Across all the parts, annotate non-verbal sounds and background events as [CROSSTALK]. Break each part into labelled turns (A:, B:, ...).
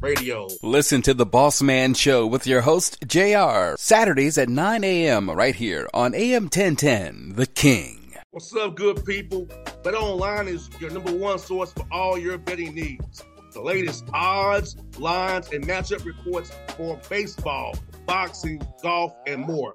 A: radio.
B: Listen to the Boss Man Show with your host, JR, Saturdays at 9 a.m. right here on AM 1010, The King.
A: What's up, good people? Bet Online is your number one source for all your betting needs. The latest odds, lines, and matchup reports for baseball, boxing, golf, and more.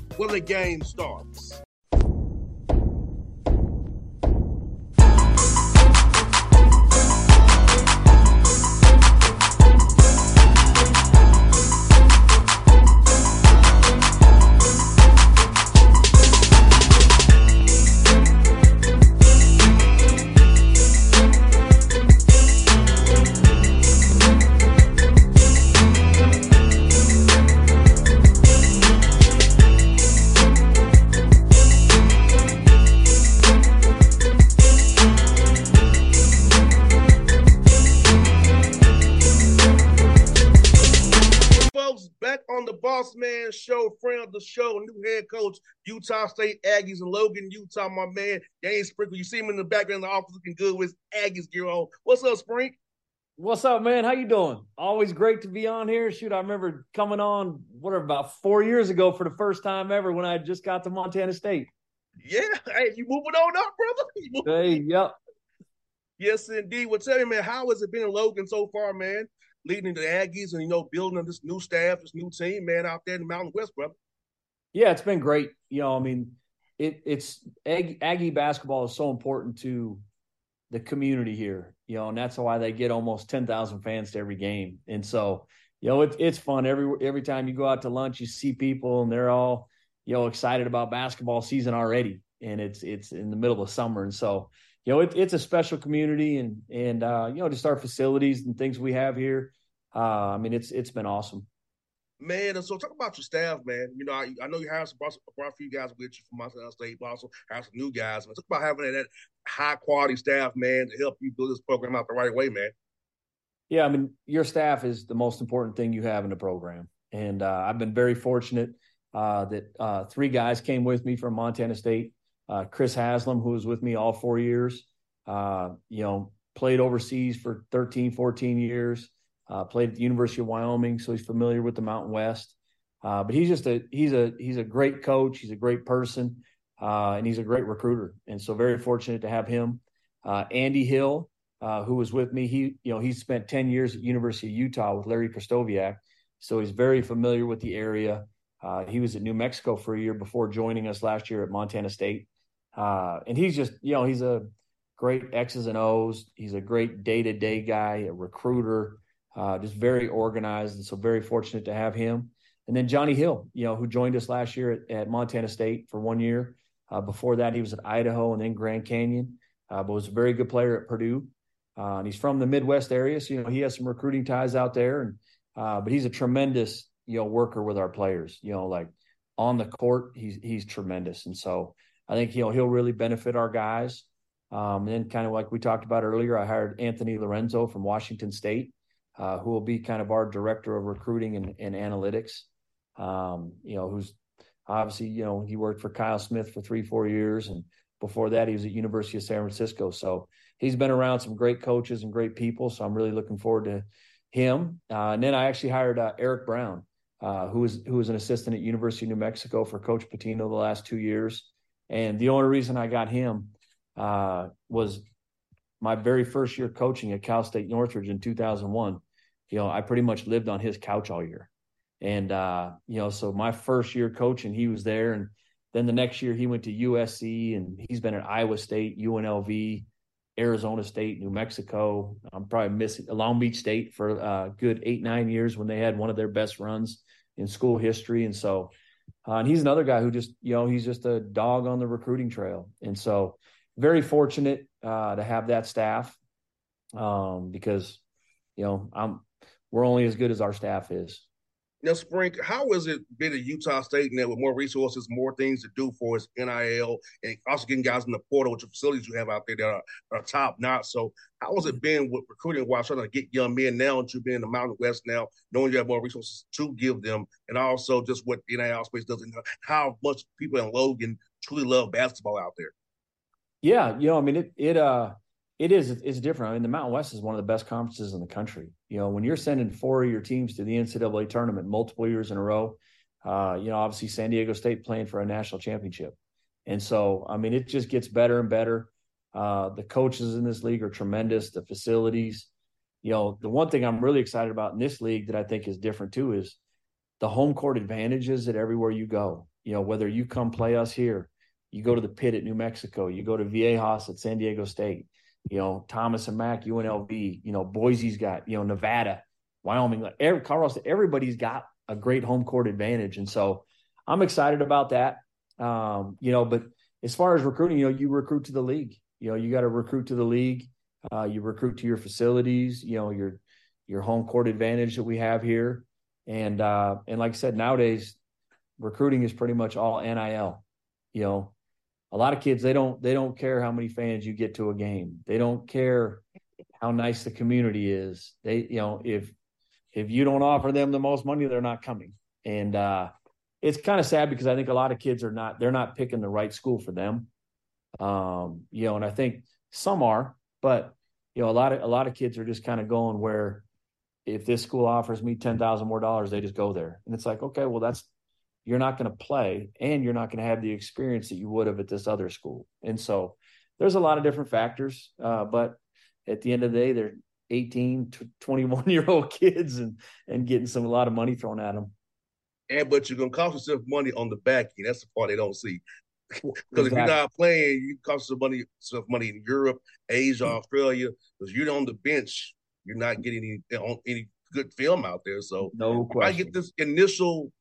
A: where the game starts. Of the show, new head coach, Utah State Aggies and Logan, Utah, my man, Danny Sprinkle. You see him in the background of the office looking good with Aggies gear on. What's up, Sprink?
C: What's up, man? How you doing? Always great to be on here. Shoot, I remember coming on whatever about four years ago for the first time ever when I just got to Montana State.
A: Yeah, [LAUGHS] hey, you moving on up, brother? [LAUGHS]
C: Hey, yep.
A: Yes, indeed. Well, tell me, man, how has it been in Logan so far, man? Leading the Aggies and you know, building this new staff, this new team, man, out there in the Mountain West, brother.
C: Yeah, it's been great. You know, I mean, it it's Aggie, Aggie basketball is so important to the community here. You know, and that's why they get almost ten thousand fans to every game. And so, you know, it's it's fun every every time you go out to lunch, you see people and they're all you know excited about basketball season already, and it's it's in the middle of summer, and so you know it, it's a special community, and and uh, you know just our facilities and things we have here. Uh, I mean, it's it's been awesome.
A: Man, and so talk about your staff, man. You know, I, I know you have some brought, brought a few guys with you from Montana State, but also have some new guys. Man, talk about having that, high quality staff, man, to help you build this program out the right way, man.
C: Yeah, I mean, your staff is the most important thing you have in the program, and uh, I've been very fortunate uh, that uh, three guys came with me from Montana State. Uh, Chris Haslam, who was with me all four years, uh, you know, played overseas for 13, 14 years. Uh, played at the University of Wyoming, so he's familiar with the Mountain West. Uh, but he's just a he's a he's a great coach. He's a great person, uh, and he's a great recruiter. And so very fortunate to have him. Uh, Andy Hill, uh, who was with me, he you know he spent ten years at University of Utah with Larry Krystkowiak, so he's very familiar with the area. Uh, he was at New Mexico for a year before joining us last year at Montana State, and he's just you know he's a great X's and O's. He's a great day to day guy, a recruiter uh, just very organized, and so very fortunate to have him. And then Johnny Hill, you know, who joined us last year at, at Montana State for one year. Uh, before that, he was at Idaho and then Grand Canyon, uh, but was a very good player at Purdue. Uh, and he's from the Midwest area, so you know he has some recruiting ties out there. And uh, but he's a tremendous, you know, worker with our players. You know, like on the court, he's he's tremendous. And so I think know he'll really benefit our guys. Um, and then kind of like we talked about earlier, I hired Anthony Lorenzo from Washington State uh, who will be kind of our director of recruiting and, and analytics. Um, you know, who's obviously, you know, he worked for Kyle Smith for three, four years. And before that, he was at University of San Francisco. So he's been around some great coaches and great people. So I'm really looking forward to him. Uh, and then I actually hired uh, Eric Brown, uh, who was who was an assistant at University of New Mexico for Coach Pitino the last two years. And the only reason I got him uh, was my very first year coaching at Cal State Northridge in 2001. You know, I pretty much lived on his couch all year. And, uh, you know, so my first year coaching, he was there. And then the next year he went to USC and he's been at Iowa State, UNLV, Arizona State, New Mexico. I'm probably missing Long Beach State for a uh, good eight, nine years when they had one of their best runs in school history. And so, uh, and he's another guy who just, you know, he's just a dog on the recruiting trail. And so, very fortunate uh, to have that staff um, because, you know, I'm we're only as good as our staff is.
A: Now, Sprink, how has it been at Utah State now with more resources, more things to do for us, NIL, and also getting guys in the portal with the facilities you have out there that are, are top notch? So, how has it been with recruiting while trying to get young men now and you being in the Mountain West now, knowing you have more resources to give them, and also just what NIL space does and how much people in Logan truly love basketball out there?
C: Yeah, you know, I mean, it, it, uh, it is it's different. I mean, the Mountain West is one of the best conferences in the country. You know, when you're sending four of your teams to the NCAA tournament multiple years in a row, uh, you know, obviously San Diego State playing for a national championship, and so I mean, it just gets better and better. Uh, the coaches in this league are tremendous. The facilities, you know, the one thing I'm really excited about in this league that I think is different too is the home court advantages at everywhere you go. You know, whether you come play us here, you go to the pit at New Mexico, you go to Viejas at San Diego State you know, Thomas and Mack, UNLV, you know, Boise's got, you know, Nevada, Wyoming, every, Colorado, everybody's got a great home court advantage. And so I'm excited about that. Um, you know, but as far as recruiting, you know, you recruit to the league, you know, you got to recruit to the league. Uh, you recruit to your facilities, you know, your, your home court advantage that we have here. And, uh, and like I said, nowadays recruiting is pretty much all NIL, you know, a lot of kids they don't they don't care how many fans you get to a game. They don't care how nice the community is. They you know if if you don't offer them the most money, they're not coming. And uh, it's kind of sad because I think a lot of kids are not they're not picking the right school for them. Um, you know, and I think some are, but you know, a lot of a lot of kids are just kind of going where if this school offers me ten thousand more dollars, they just go there. And it's like, okay, well that's you're not going to play and you're not going to have the experience that you would have at this other school. And so there's a lot of different factors. Uh, but at the end of the day, they're 18 to 21 [LAUGHS] year old kids and, and getting some, a lot of money thrown at them.
A: And, but you're going to cost yourself money on the back end. That's the part they don't see. [LAUGHS] Because exactly. if you're not playing, you cost some money, some money in Europe, Asia, mm-hmm. Australia. Because you're on the bench, you're not getting any any good film out there. So
C: no question.
A: I get this initial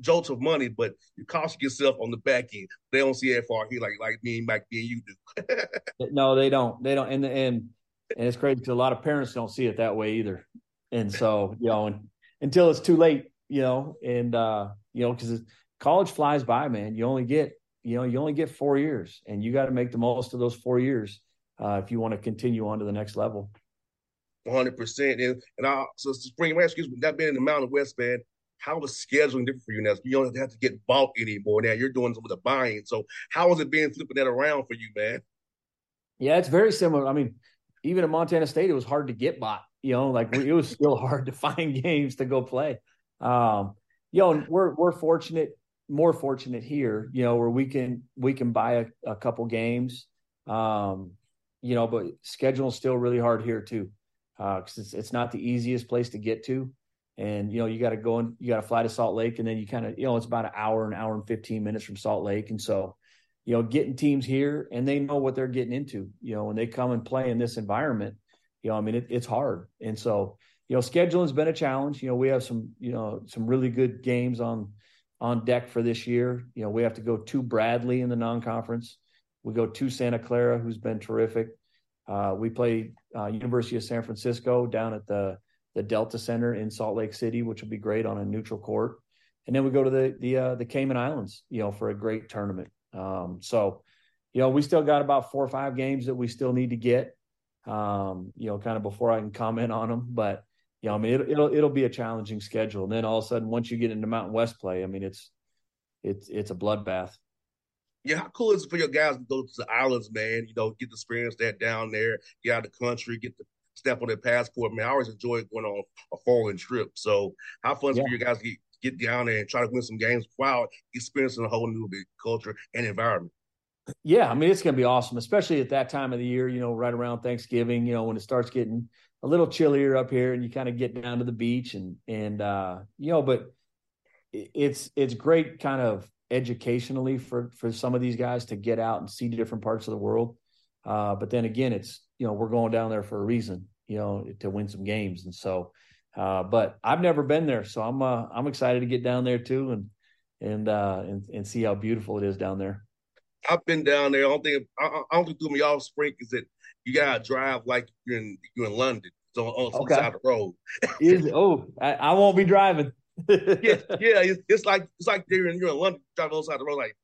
A: jolts of money, but you cost yourself on the back end. They don't see that far here like like me and Mike and you
C: do. [LAUGHS] no, they don't. They don't. And the and and it's crazy because a lot of parents don't see it that way either. And so you know, and, until it's too late, you know, and uh, you know, because college flies by, man. You only get you know you only get four years, and you got to make the most of those four years uh, if you want to continue on to the next level.
A: One hundred percent. And and I so Sprink excuse me, not being in the Mountain West, man how is scheduling different for you now? You don't have to get bought anymore. Now you're doing some of the buying. So how is it being flipping that around for you, man?
C: Yeah, it's very similar. I mean, even at Montana State, it was hard to get bought. You know, like it was still [LAUGHS] hard to find games to go play. Um, you know, we're we're fortunate, more fortunate here. You know, where we can we can buy a, a couple games. Um, you know, but scheduling still really hard here too, because uh, it's it's not the easiest place to get to and you know you got to go and you got to fly to Salt Lake, and then you kind of you know it's about an hour, an hour and fifteen minutes from Salt Lake, and so you know getting teams here and they know what they're getting into. You know when they come and play in this environment, you know I mean it, it's hard, and so you know scheduling's been a challenge. You know we have some you know some really good games on on deck for this year. You know we have to go to Bradley in the non-conference. We go to Santa Clara, who's been terrific. Uh, we play uh, University of San Francisco down at the the Delta Center in Salt Lake City, which will be great on a neutral court. And then we go to the the uh, the Cayman Islands, you know, for a great tournament. Um, so, you know, we still got about four or five games that we still need to get. Um, you know, kind of before I can comment on them, but you know, I mean, it, it'll it'll be a challenging schedule. And then all of a sudden, once you get into Mountain West play, I mean, it's it's it's a bloodbath.
A: Yeah, how cool is it for your guys to go to the islands, man? You know, get to experience that down there, get out of the country, get to step on their passport. Man, I always enjoy going on a foreign trip. So, how fun yeah. for you guys to get, get down there and try to win some games while experiencing a whole new culture and environment?
C: Yeah, I mean it's going to be awesome, especially at that time of the year. You know, right around Thanksgiving. You know, when it starts getting a little chillier up here, and you kind of get down to the beach, and and uh, you know, but it's it's great, kind of educationally for for some of these guys to get out and see different parts of the world. Uh, but then again, it's you know we're going down there for a reason, you know, to win some games, and so. Uh, but I've never been there, so I'm uh, I'm excited to get down there too, and and uh, and and see how beautiful it is down there.
A: I've been down there. I don't think I, I don't think threw me off Sprink is that you gotta drive like you're in you're in London. So on, some okay. side of the road. [LAUGHS]
C: is oh I, I won't be driving. [LAUGHS]
A: yeah, yeah. It's, it's, like it's like you're in you're in London driving on the side of the road. Like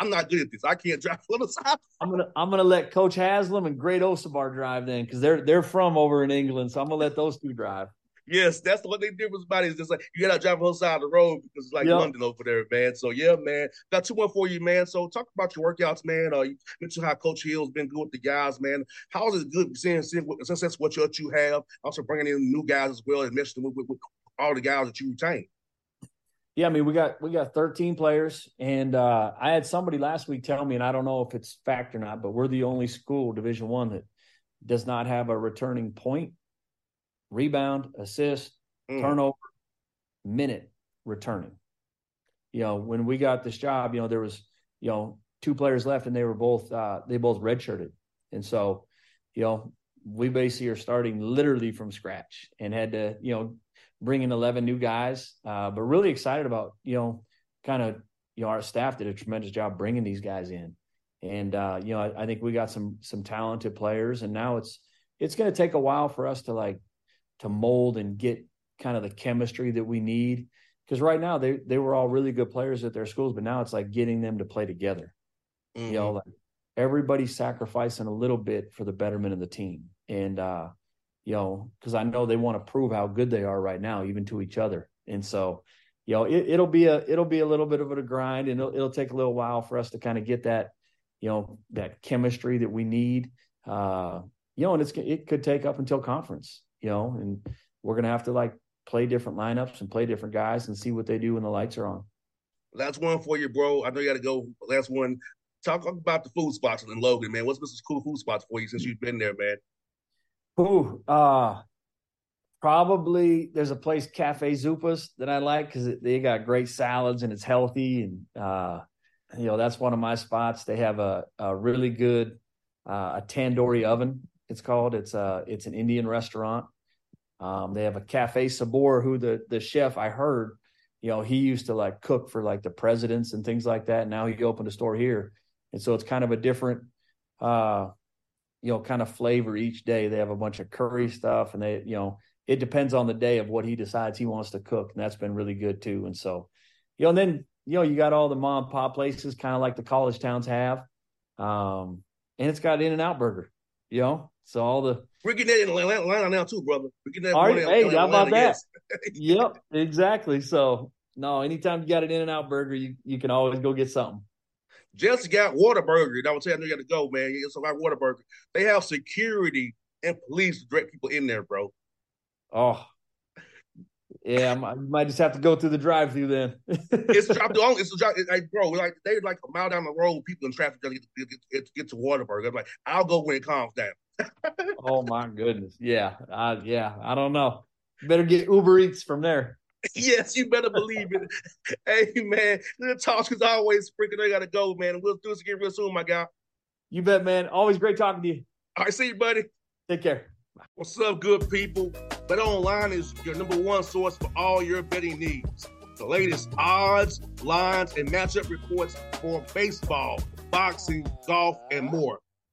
A: I'm not good at this. I can't drive [LAUGHS] on the side.
C: I'm gonna I'm gonna let Coach Haslam and Great Osobor drive then because they're they're from over in England. So I'm gonna let those two drive.
A: Yes, that's the only difference about it. Is just like you gotta drive on the side of the road because it's like yep. London over there, man. So yeah, man. Got two more for you, man. So talk about your workouts, man. Uh, you mentioned how Coach Hill's been good with the guys, man. How is it good seeing, seeing since that's what you, have, also bringing in new guys as well and meshing with, with, with all the guys that you retain.
C: Yeah, I mean we got we got 13 players, and uh, I had somebody last week tell me, and I don't know if it's fact or not, but we're the only school Division One that does not have a returning point rebound, assist, mm. turnover, minute returning. You know, when we got this job, you know, there was, you know, two players left and they were both uh they both redshirted. And so, you know, we basically are starting literally from scratch and had to, you know, bring in 11 new guys. Uh, but really excited about, you know, kind of, you know, our staff did a tremendous job bringing these guys in. And, uh, you know, I, I think we got some, some talented players and now it's, it's going to take a while for us to like to mold and get kind of the chemistry that we need. Because right now they they were all really good players at their schools, but now it's like getting them to play together. Mm-hmm. You know, mm-hmm. like everybody's sacrificing a little bit for the betterment of the team, and uh, you know, because I know they want to prove how good they are right now, even to each other. And so, you know, it, will be a it'll be a little bit of a grind, and it'll, it'll take a little while for us to kind of get that, you know, that chemistry that we need. Uh, you know, and it's it could take up until conference you know, and we're gonna have to like play different lineups and play different guys and see what they do when the lights are on.
A: Last one for you, bro. I know you got to go. Last one. Talk about the food spots in Logan, man. What's Mrs. Cool food spots for you since you've been there, man?
C: Ooh, uh, probably there's a place Cafe Zupas that I like because they got great salads and it's healthy and uh, you know that's one of my spots. They have a, a really good uh, a tandoori oven it's called. It's a uh, it's an Indian restaurant. Um, they have a Cafe Sabor, who the the chef I heard, you know, he used to like cook for like the presidents and things like that. Now he opened a store here, and so it's kind of a different, uh, you know, kind of flavor each day. They have a bunch of curry stuff, and they, you know, it depends on the day of what he decides he wants to cook, and that's been really good too. And so, you know, and then you know, you got all the mom and pop places, kind of like the college towns have, um, and it's got In and Out Burger, you know, so all the
A: we're getting that in Atlanta now too, brother. We're getting that.
C: All right, hey, how about that? [LAUGHS] yep, exactly. So no, anytime you got an In and Out burger, you you can always go get something.
A: Just got Whataburger. I would say I know you got to go, man. It's like Whataburger. They have security and police to direct people in there, bro.
C: Oh, yeah, I might just have to go through the drive-through then. [LAUGHS]
A: it's drop the only. It's a drive. like, bro, like they're like a mile down the road. People in traffic get, get, get, get to Whataburger. I'm like, I'll go when it calms down [LAUGHS]
C: oh my goodness. Yeah. Uh, yeah. I don't know. Better get Uber Eats from there. [LAUGHS]
A: yes, you better believe it. [LAUGHS] hey man, the talk is always freaking. I gotta go, man. We'll do this again real soon, my guy.
C: You bet, man. Always great talking to you.
A: All right, see you, buddy.
C: Take care.
A: What's up, good people? Bet Online is your number one source for all your betting needs. The latest odds, lines, and matchup reports for baseball, boxing, golf, and more.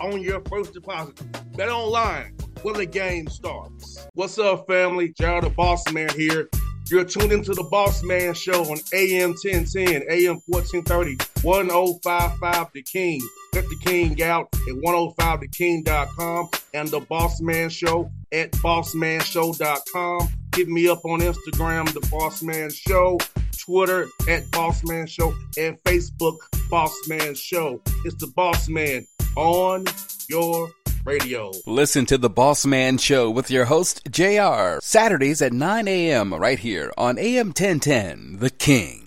A: on your first deposit. Bet online when the game starts. What's up, family? Jared the Boss Man here. You're tuned into the Boss Man Show on AM 1010, AM 1430, 1055 The King. Check The King out at 105theking.com and the Boss Man Show at bossmanshow.com. Hit me up on Instagram, The Boss Man Show, Twitter at Boss Man Show, and Facebook, Boss Man Show. It's the Boss Man on your radio.
B: Listen to the Boss Man Show with your host, JR, Saturdays at 9 a.m. right here on AM 1010, The King.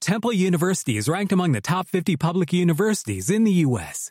D: Temple University is ranked among the top 50 public universities in the U.S.